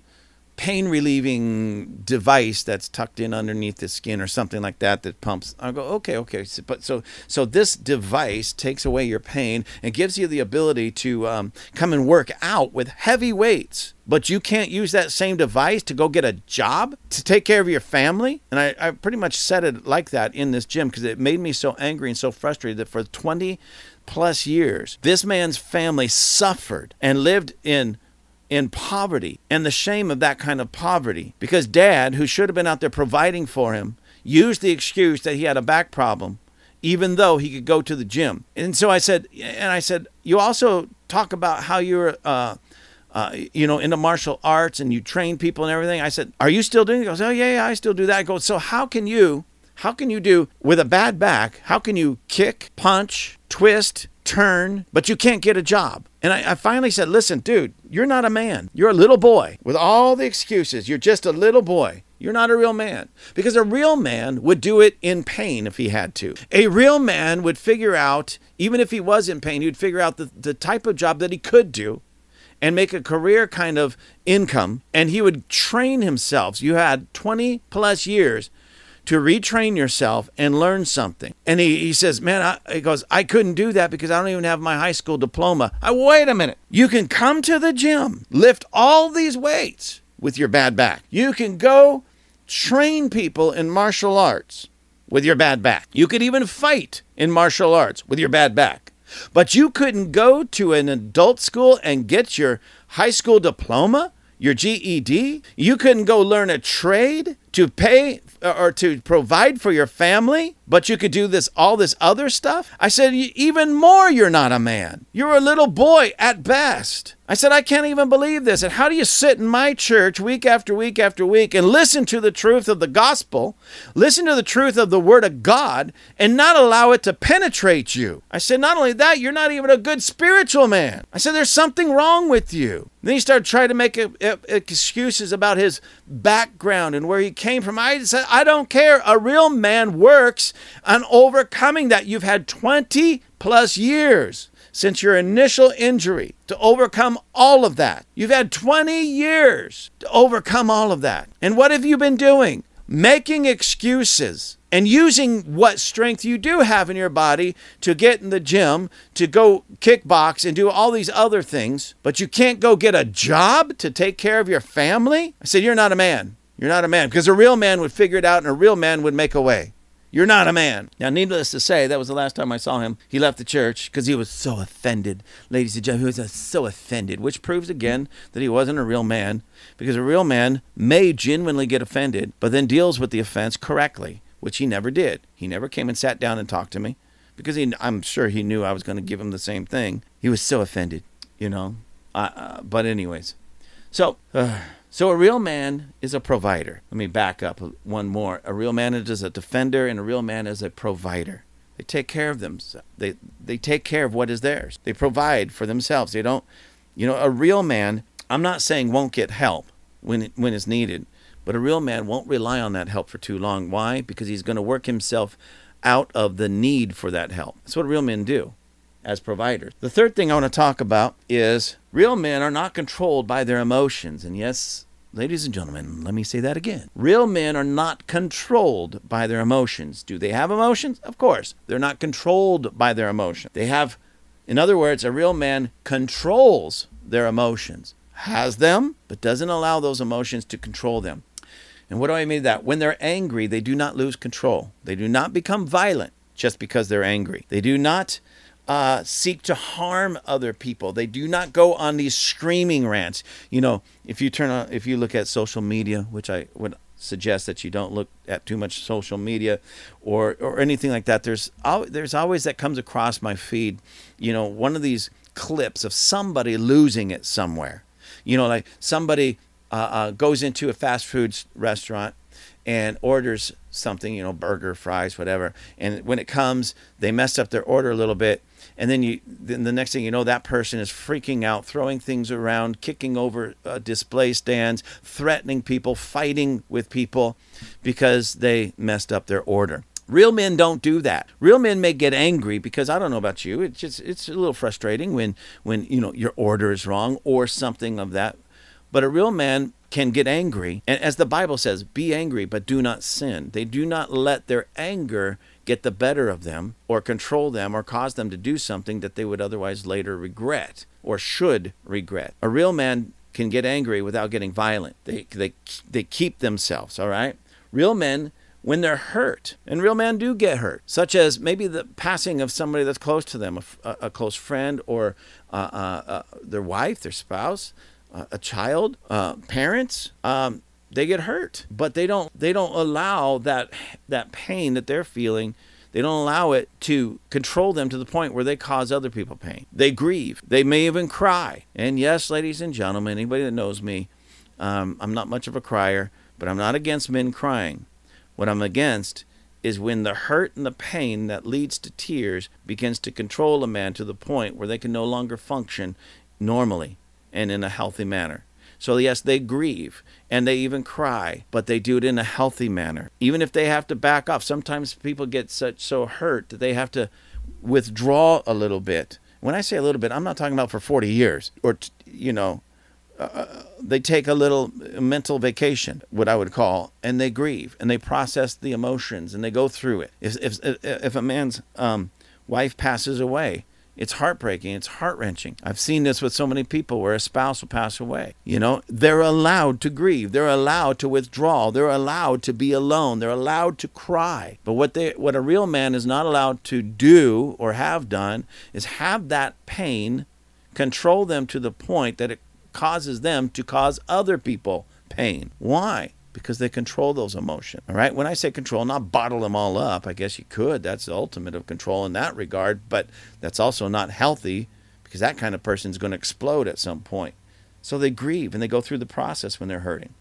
A: pain relieving device that's tucked in underneath the skin or something like that that pumps. I go, okay, okay. So, but so so this device takes away your pain and gives you the ability to um, come and work out with heavy weights. But you can't use that same device to go get a job to take care of your family. And I, I pretty much said it like that in this gym because it made me so angry and so frustrated that for 20 plus years, this man's family suffered and lived in in poverty and the shame of that kind of poverty because dad, who should have been out there providing for him, used the excuse that he had a back problem even though he could go to the gym. And so I said, and I said, you also talk about how you're, uh, uh, you know, into martial arts and you train people and everything. I said, are you still doing it? He goes, oh yeah, yeah, I still do that. I go, so how can you, how can you do with a bad back? How can you kick, punch, twist, turn, but you can't get a job? And I, I, finally said, listen, dude, you're not a man. You're a little boy with all the excuses. You're just a little boy. You're not a real man. Because a real man would do it in pain if he had to. A real man would figure out, even if he was in pain, he would figure out the, the type of job that he could do and make a career kind of income. And he would train himself. You had 20 plus years to retrain yourself and learn something. And he, he says, Man, I, he goes, I couldn't do that because I don't even have my high school diploma. I wait a minute. You can come to the gym, lift all these weights with your bad back. You can go train people in martial arts with your bad back. You could even fight in martial arts with your bad back. But you couldn't go to an adult school and get your high school diploma, your GED. You couldn't go learn a trade to pay Uh, or to provide for your family, but you could do this all this other stuff? I said, even more, you're not a man. You're a little boy at best. I said, I can't even believe this. And how do you sit in my church week after week after week and listen to the truth of the gospel, listen to the truth of the word of God, and not allow it to penetrate you? I said, not only that, you're not even a good spiritual man. I said, there's something wrong with you. And Then he started trying to make excuses about his background and where he came from. I said, I don't care. A real man works on overcoming that. You've had 20 plus years since your initial injury to overcome all of that. You've had 20 years to overcome all of that. And what have you been doing? Making excuses and using what strength you do have in your body to get in the gym, to go kickbox and do all these other things, but you can't go get a job to take care of your family? I said, You're not a man. You're not a man. Because a real man would figure it out and a real man would make a way. You're not a man. Now, needless to say, that was the last time I saw him. He left the church because he was so offended. Ladies and gentlemen, he was so offended, which proves again that he wasn't a real man because a real man may genuinely get offended, but then deals with the offense correctly which he never did. He never came and sat down and talked to me because he, I'm sure he knew I was going to give him the same thing. He was so offended, you know. Uh, but anyways, so uh, so a real man is a provider. Let me back up one more. A real man is a defender, and a real man is a provider. They take care of them. They they take care of what is theirs. They provide for themselves. They don't, you know, a real man. I'm not saying won't get help when when it's needed, but a real man won't rely on that help for too long. Why? Because he's going to work himself out of the need for that help. That's what real men do. As providers. The third thing I want to talk about is real men are not controlled by their emotions. And yes, ladies and gentlemen, let me say that again. Real men are not controlled by their emotions. Do they have emotions? Of course. They're not controlled by their emotions. They have, in other words, a real man controls their emotions, has them, but doesn't allow those emotions to control them. And what do I mean by that? When they're angry, they do not lose control. They do not become violent just because they're angry. They do not uh, seek to harm other people. They do not go on these screaming rants. You know, if you turn on, if you look at social media, which I would suggest that you don't look at too much social media or or anything like that. There's al- there's always that comes across my feed. You know, one of these clips of somebody losing it somewhere. You know, like somebody uh, uh, goes into a fast food restaurant and orders something, you know, burger, fries, whatever. And when it comes, they messed up their order a little bit. And then you, then the next thing you know, that person is freaking out, throwing things around, kicking over uh, display stands, threatening people, fighting with people because they messed up their order. Real men don't do that. Real men may get angry because I don't know about you. It's just it's a little frustrating when when you know your order is wrong or something of that. But a real man can get angry, and as the Bible says, be angry but do not sin. They do not let their anger get the better of them or control them or cause them to do something that they would otherwise later regret or should regret. A real man can get angry without getting violent. They they they keep themselves, all right? Real men when they're hurt, and real men do get hurt, such as maybe the passing of somebody that's close to them, a, a close friend, or uh, uh, uh, their wife, their spouse, uh, a child, uh, parents. Um, they get hurt, but they don't. They don't allow that that pain that they're feeling. They don't allow it to control them to the point where they cause other people pain. They grieve. They may even cry. And yes, ladies and gentlemen, anybody that knows me, um, I'm not much of a crier, but I'm not against men crying. What I'm against is when the hurt and the pain that leads to tears begins to control a man to the point where they can no longer function normally and in a healthy manner. So, yes, they grieve and they even cry, but they do it in a healthy manner. Even if they have to back off, sometimes people get such so hurt that they have to withdraw a little bit. When I say a little bit, I'm not talking about for 40 years or, you know, uh, they take a little mental vacation, what I would call, and they grieve and they process the emotions and they go through it. If if if a man's um, wife passes away, it's heartbreaking. It's heart wrenching. I've seen this with so many people where a spouse will pass away. You know, they're allowed to grieve. They're allowed to withdraw. They're allowed to be alone. They're allowed to cry. But what they, what a real man is not allowed to do or have done is have that pain control them to the point that it causes them to cause other people pain. Why? Because they control those emotions. All right. When I say control, not bottle them all up. I guess you could. That's the ultimate of control in that regard. But that's also not healthy because that kind of person is going to explode at some point. So they grieve and they go through the process when they're hurting.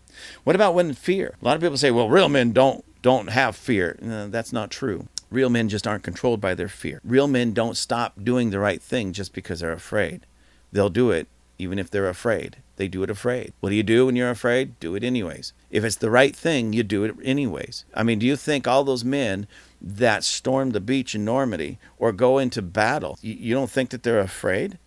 A: What about when fear? A lot of people say, "Well, real men don't don't have fear." No, that's not true. Real men just aren't controlled by their fear. Real men don't stop doing the right thing just because they're afraid. They'll do it even if they're afraid. They do it afraid. What do you do when you're afraid? Do it anyways. If it's the right thing, you do it anyways. I mean, do you think all those men that storm the beach in Normandy or go into battle, you, don't think that they're afraid?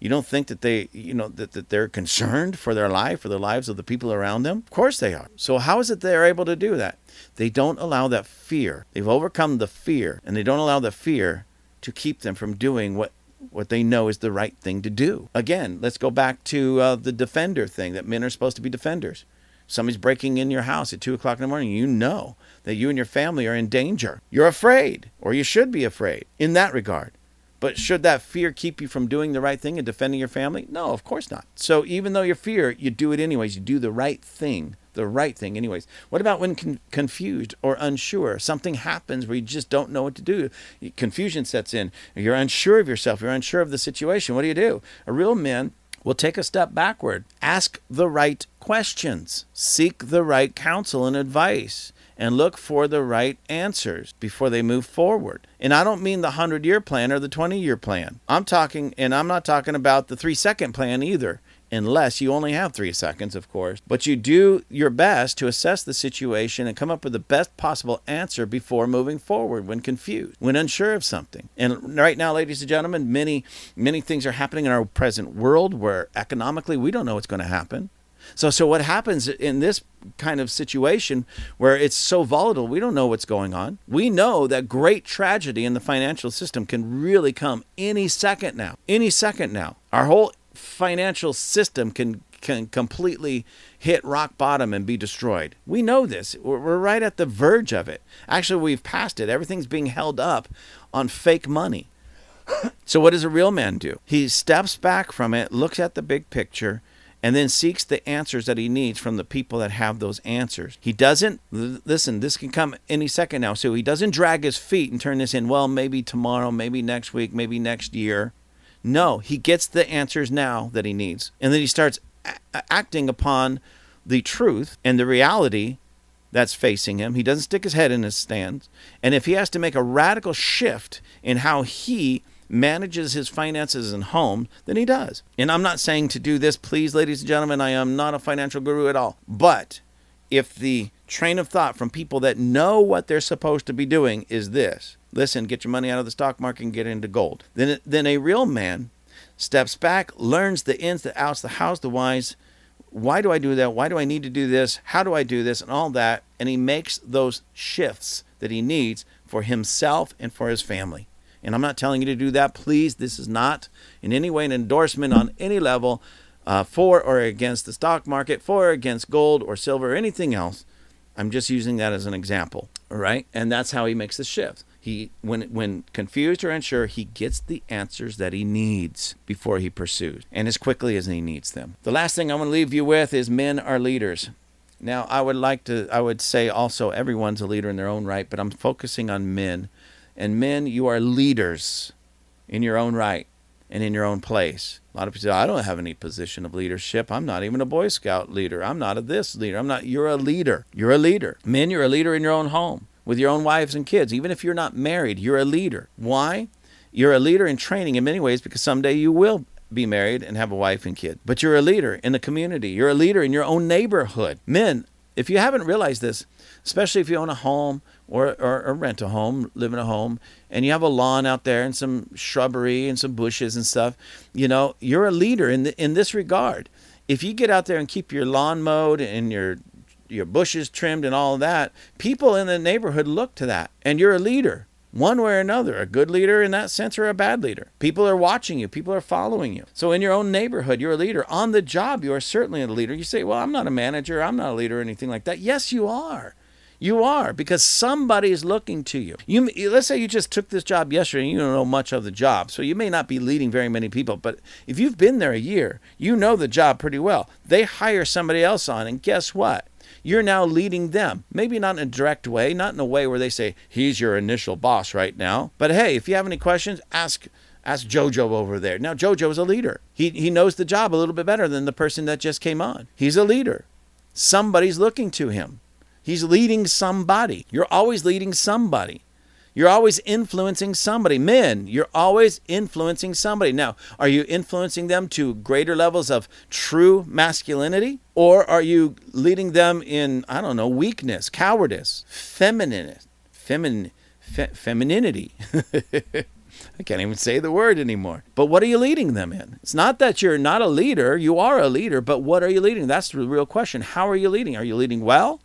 A: You don't think that they, you know, that, that they're concerned for their life, for the lives of the people around them? Of course they are. So how is it they're able to do that? They don't allow that fear. They've overcome the fear, and they don't allow the fear to keep them from doing what what they know is the right thing to do. Again, let's go back to uh, the defender thing that men are supposed to be defenders. Somebody's breaking in your house at two o'clock in the morning. You know that you and your family are in danger. You're afraid, or you should be afraid in that regard. But should that fear keep you from doing the right thing and defending your family? No, of course not. So even though you fear, you do it anyways. You do the right thing, the right thing anyways. What about when con- confused or unsure? Something happens where you just don't know what to do. Confusion sets in. You're unsure of yourself. You're unsure of the situation. What do you do? A real man will take a step backward. Ask the right questions. Seek the right counsel and advice and look for the right answers before they move forward. And I don't mean the 100 year plan or the 20 year plan. I'm talking, and I'm not talking about the three second plan either. unless you only have three seconds, of course. But you do your best to assess the situation and come up with the best possible answer before moving forward when confused, when unsure of something. And right now, ladies and gentlemen, many, many things are happening in our present world where economically we don't know what's going to happen. So, so what happens in this kind of situation where it's so volatile, we don't know what's going on. We know that great tragedy in the financial system can really come any second now. Any second now. Our whole financial system can can completely hit rock bottom and be destroyed. We know this. We're, we're right at the verge of it. Actually, we've passed it. Everything's being held up on fake money. so, what does a real man do? He steps back from it, looks at the big picture, and then seeks the answers that he needs from the people that have those answers. He doesn't, listen, this can come any second now. So he doesn't drag his feet and turn this in, well, maybe tomorrow, maybe next week, maybe next year. No, he gets the answers now that he needs. And then he starts a- acting upon the truth and the reality that's facing him. He doesn't stick his head in his stands. And if he has to make a radical shift in how he manages his finances and home, then he does. And I'm not saying to do this, please, ladies and gentlemen, I am not a financial guru at all. But if the train of thought from people that know what they're supposed to be doing is this listen, get your money out of the stock market and get into gold, then, then a real man steps back, learns the ins, the outs, the hows, the whys. Why do I do that? Why do I need to do this? How do I do this? And all that. And he makes those shifts that he needs for himself and for his family. And I'm not telling you to do that. Please, this is not in any way an endorsement on any level uh, for or against the stock market, for or against gold or silver or anything else. I'm just using that as an example. All right. And that's how he makes the shift. He, when, when confused or unsure, he gets the answers that he needs before he pursues and as quickly as he needs them. The last thing I want to leave you with is men are leaders. Now, I would like to, I would say also everyone's a leader in their own right, but I'm focusing on men and men, you are leaders in your own right and in your own place. A lot of people say, I don't have any position of leadership. I'm not even a Boy Scout leader. I'm not a this leader. I'm not. You're a leader. You're a leader. Men, you're a leader in your own home with your own wives and kids. Even if you're not married, you're a leader. Why? You're a leader in training in many ways because someday you will be married and have a wife and kid. But you're a leader in the community. You're a leader in your own neighborhood. Men, if you haven't realized this, especially if you own a home or, or, or, rent a home, live in a home, and you have a lawn out there and some shrubbery and some bushes and stuff, you know, you're a leader in the, in this regard. If you get out there and keep your lawn mowed and your your bushes trimmed and all that, people in the neighborhood look to that, and you're a leader. One way or another, a good leader in that sense or a bad leader. People are watching you, people are following you. So, in your own neighborhood, you're a leader. On the job, you are certainly a leader. You say, Well, I'm not a manager, I'm not a leader, or anything like that. Yes, you are. You are because somebody is looking to you. You let's say you just took this job yesterday and you don't know much of the job, so you may not be leading very many people. But if you've been there a year, you know the job pretty well. They hire somebody else on, and guess what? You're now leading them. Maybe not in a direct way, not in a way where they say he's your initial boss right now. But hey, if you have any questions, ask ask Jojo over there. Now Jojo is a leader. He he knows the job a little bit better than the person that just came on. He's a leader. Somebody's looking to him. He's leading somebody. You're always leading somebody. You're always influencing somebody. Men, you're always influencing somebody. Now, are you influencing them to greater levels of true masculinity? Or are you leading them in, I don't know, weakness, cowardice, feminine, femin, fe, femininity? I can't even say the word anymore. But what are you leading them in? It's not that you're not a leader, you are a leader, but what are you leading? That's the real question. How are you leading? Are you leading well?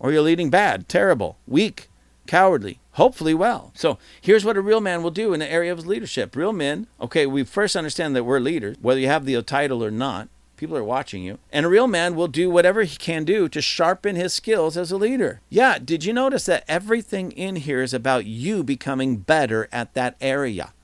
A: Or you're leading bad, terrible, weak, cowardly, hopefully well. So here's what a real man will do in the area of leadership. Real men, okay, we first understand that we're leaders, whether you have the title or not. People are watching you. And a real man will do whatever he can do to sharpen his skills as a leader. Yeah, did you notice that everything in here is about you becoming better at that area?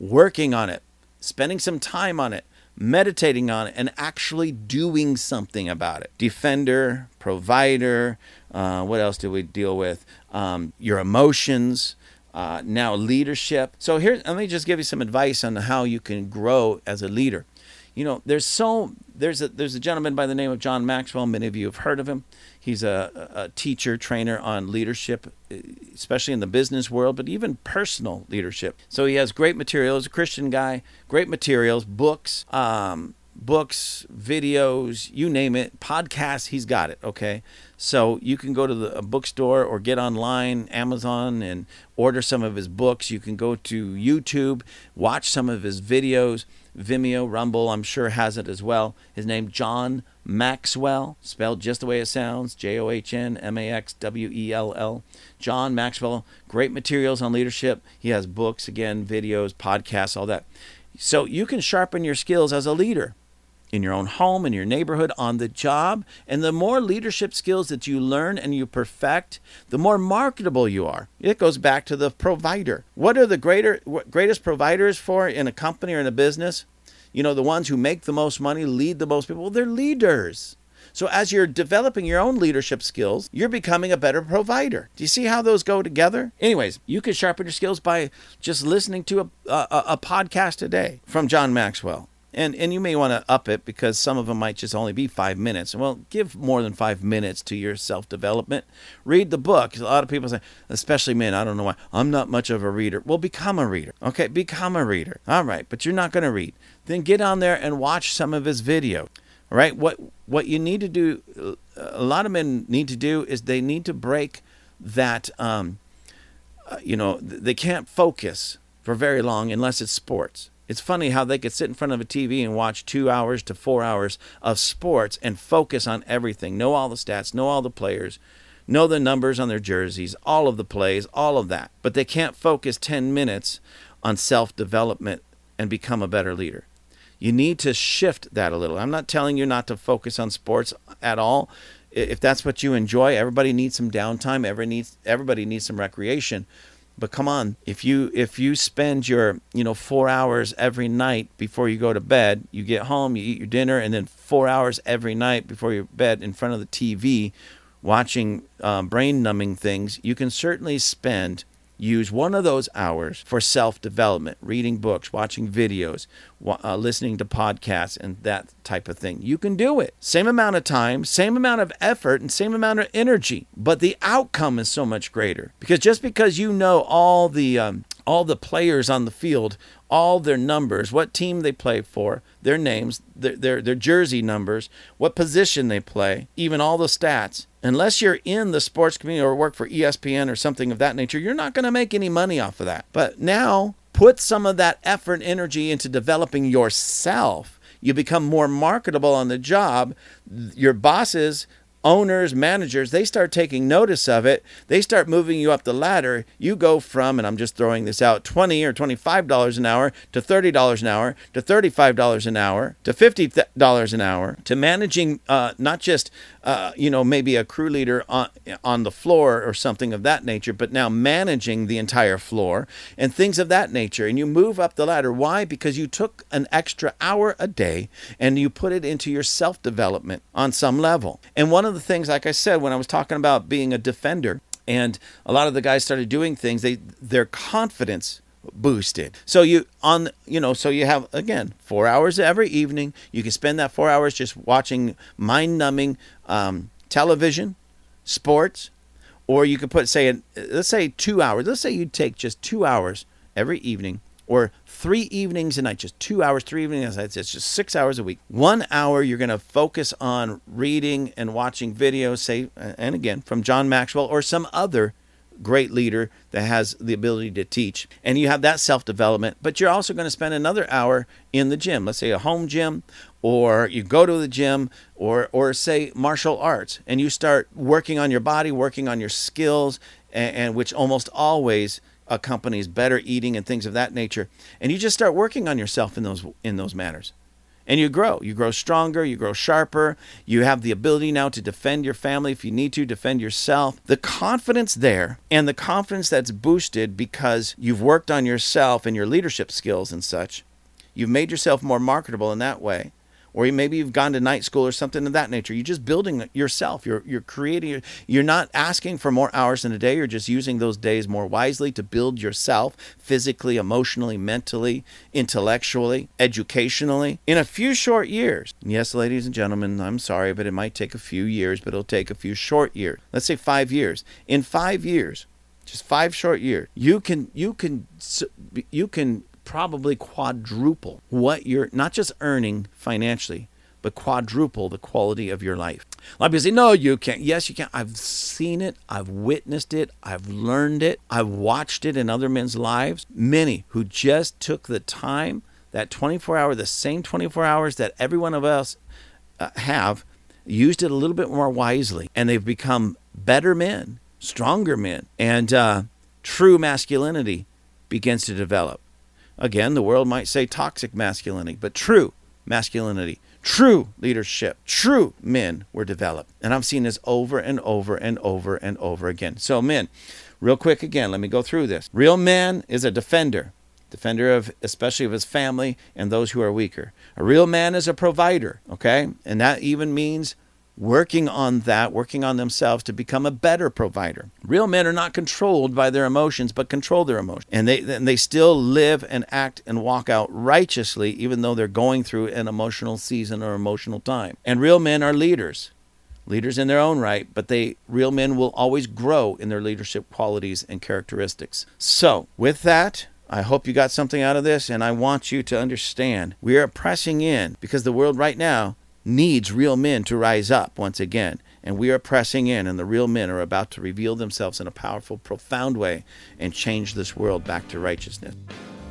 A: Working on it, spending some time on it, meditating on it, and actually doing something about it. Defender, provider, uh, what else do we deal with? Um, your emotions. Uh, now leadership. So here, let me just give you some advice on how you can grow as a leader. You know, there's so there's a there's a gentleman by the name of John Maxwell. Many of you have heard of him. He's a, a teacher, trainer on leadership, especially in the business world, but even personal leadership. So he has great materials. A Christian guy, great materials, books. Um, books, videos, you name it, podcasts, he's got it, okay? So you can go to the bookstore or get online, Amazon, and order some of his books. You can go to YouTube, watch some of his videos. Vimeo, Rumble, I'm sure has it as well. His name, John Maxwell, spelled just the way it sounds J O H N M A X W E L L. John Maxwell, great materials on leadership. He has books, again, videos, podcasts, all that. So you can sharpen your skills as a leader in your own home, in your neighborhood, on the job. And the more leadership skills that you learn and you perfect, the more marketable you are. It goes back to the provider. What are the greater, greatest providers for in a company or in a business? You know, the ones who make the most money, lead the most people, they're leaders. So as you're developing your own leadership skills, you're becoming a better provider. Do you see how those go together? Anyways, you can sharpen your skills by just listening to a, a, a podcast a day from John Maxwell and and you may want to up it because some of them might just only be five minutes. Well, give more than five minutes to your self development. Read the book. A lot of people say, especially men, I don't know why. I'm not much of a reader. Well, become a reader. Okay, become a reader. All right, but you're not going to read. Then get on there and watch some of his video. All right, what what you need to do, a lot of men need to do is they need to break that. Um, uh, you know, they can't focus for very long unless it's sports it's funny how they could sit in front of a TV and watch two hours to four hours of sports and focus on everything, know all the stats, know all the players, know the numbers on their jerseys, all of the plays, all of that. But they can't focus 10 minutes on self development and become a better leader. You need to shift that a little. I'm not telling you not to focus on sports at all. If that's what you enjoy, everybody needs some downtime. Everybody needs, everybody needs some recreation. But come on, if you if you spend your you know four hours every night before you go to bed, you get home, you eat your dinner, and then four hours every night before your bed in front of the TV, watching um, brain numbing things, you can certainly spend use one of those hours for self development, reading books, watching videos, uh, listening to podcasts, and that type of thing. You can do it. Same amount of time, same amount of effort, and same amount of energy, but the outcome is so much greater. Because just because you know all the um, all the players on the field, all their numbers, what team they play for, their names, their, their, their jersey numbers, what position they play, even all the stats unless you're in the sports community or work for ESPN or something of that nature, you're not going to make any money off of that. But now put some of that effort and energy into developing yourself. You become more marketable on the job. Your bosses owners, managers, they start taking notice of it. They start moving you up the ladder. You go from, and I'm just throwing this out, 20 or $25 an hour to $30 an hour to $35 an hour to $50 an hour to managing uh, not just, uh, you know, maybe a crew leader on, on the floor or something of that nature, but now managing the entire floor and things of that nature. And you move up the ladder. Why? Because you took an extra hour a day and you put it into your self development on some level. And one of the things, like I said, when I was talking about being a defender, and a lot of the guys started doing things, they their confidence boosted. So you on you know so you have again four hours every evening. You can spend that four hours just watching mind numbing um, television, sports, or you could put say let's say two hours. Let's say you take just two hours every evening or three evenings a night, just two hours, three evenings a night. It's just six hours a week. One hour you're going to focus on reading and watching videos, say, and again, from John Maxwell or some other great leader that has the ability to teach. And you have that self development, but you're also going to spend another hour in the gym. Let's say a home gym, or you go to the gym, or, or say martial arts, and you start working on your body, working on your skills, and, and which almost always accompanies better eating and things of that nature. And you just start working on yourself in those in those matters. And you grow. You grow stronger, you grow sharper. You have the ability now to defend your family if you need to, defend yourself. The confidence there and the confidence that's boosted because you've worked on yourself and your leadership skills and such. You've made yourself more marketable in that way or maybe you've gone to night school or something of that nature. You're just building yourself. You're you're creating. You're not asking for more hours in a day. You're just using those days more wisely to build yourself physically, emotionally, mentally, intellectually, educationally in a few short years. Yes, ladies and gentlemen, I'm sorry, but it might take a few years, but it'll take a few short years. Let's say five years. In five years, just five short years, you can you can you can probably quadruple what you're not just earning financially, but quadruple the quality of your life. A lot of people say, no, you can't. Yes, you can. I've seen it. I've witnessed it. I've learned it. I've watched it in other men's lives. Many who just took the time, that 24 hour, the same 24 hours that every one of us uh, have, used it a little bit more wisely, and they've become better men, stronger men, and uh, true masculinity begins to develop. Again, the world might say toxic masculinity, but true masculinity, true leadership, true men were developed. And I've seen this over and over and over and over again. So, men, real quick again, let me go through this. Real man is a defender, defender of especially of his family and those who are weaker. A real man is a provider, okay? And that even means working on that, working on themselves to become a better provider. Real men are not controlled by their emotions, but control their emotions. And they, and they still live and act and walk out righteously, even though they're going through an emotional season or emotional time. And real men are leaders. Leaders in their own right, but they real men will always grow in their leadership qualities and characteristics. So, with that, I hope you got something out of this, and I want you to understand we are pressing in because the world right now needs real men to rise up once again. And we are pressing in, and the real men are about to reveal themselves in a powerful, profound way and change this world back to righteousness.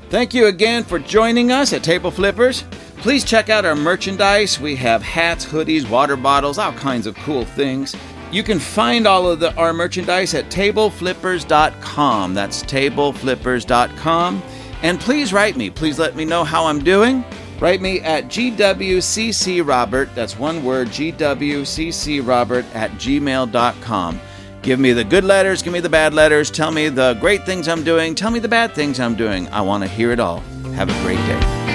A: Thank you again for joining us at Table Flippers. Please check out our merchandise. We have hats, hoodies, water bottles, all kinds of cool things. You can find all of the, our merchandise at tableflippers.com. That's tableflippers.com. And please write me. Please let me know how I'm doing. Write me at gwccrobert, that's one word, gwccrobert at gmail.com. Give me the good letters, give me the bad letters, tell me the great things I'm doing, tell me the bad things I'm doing. I want to hear it all. Have a great day.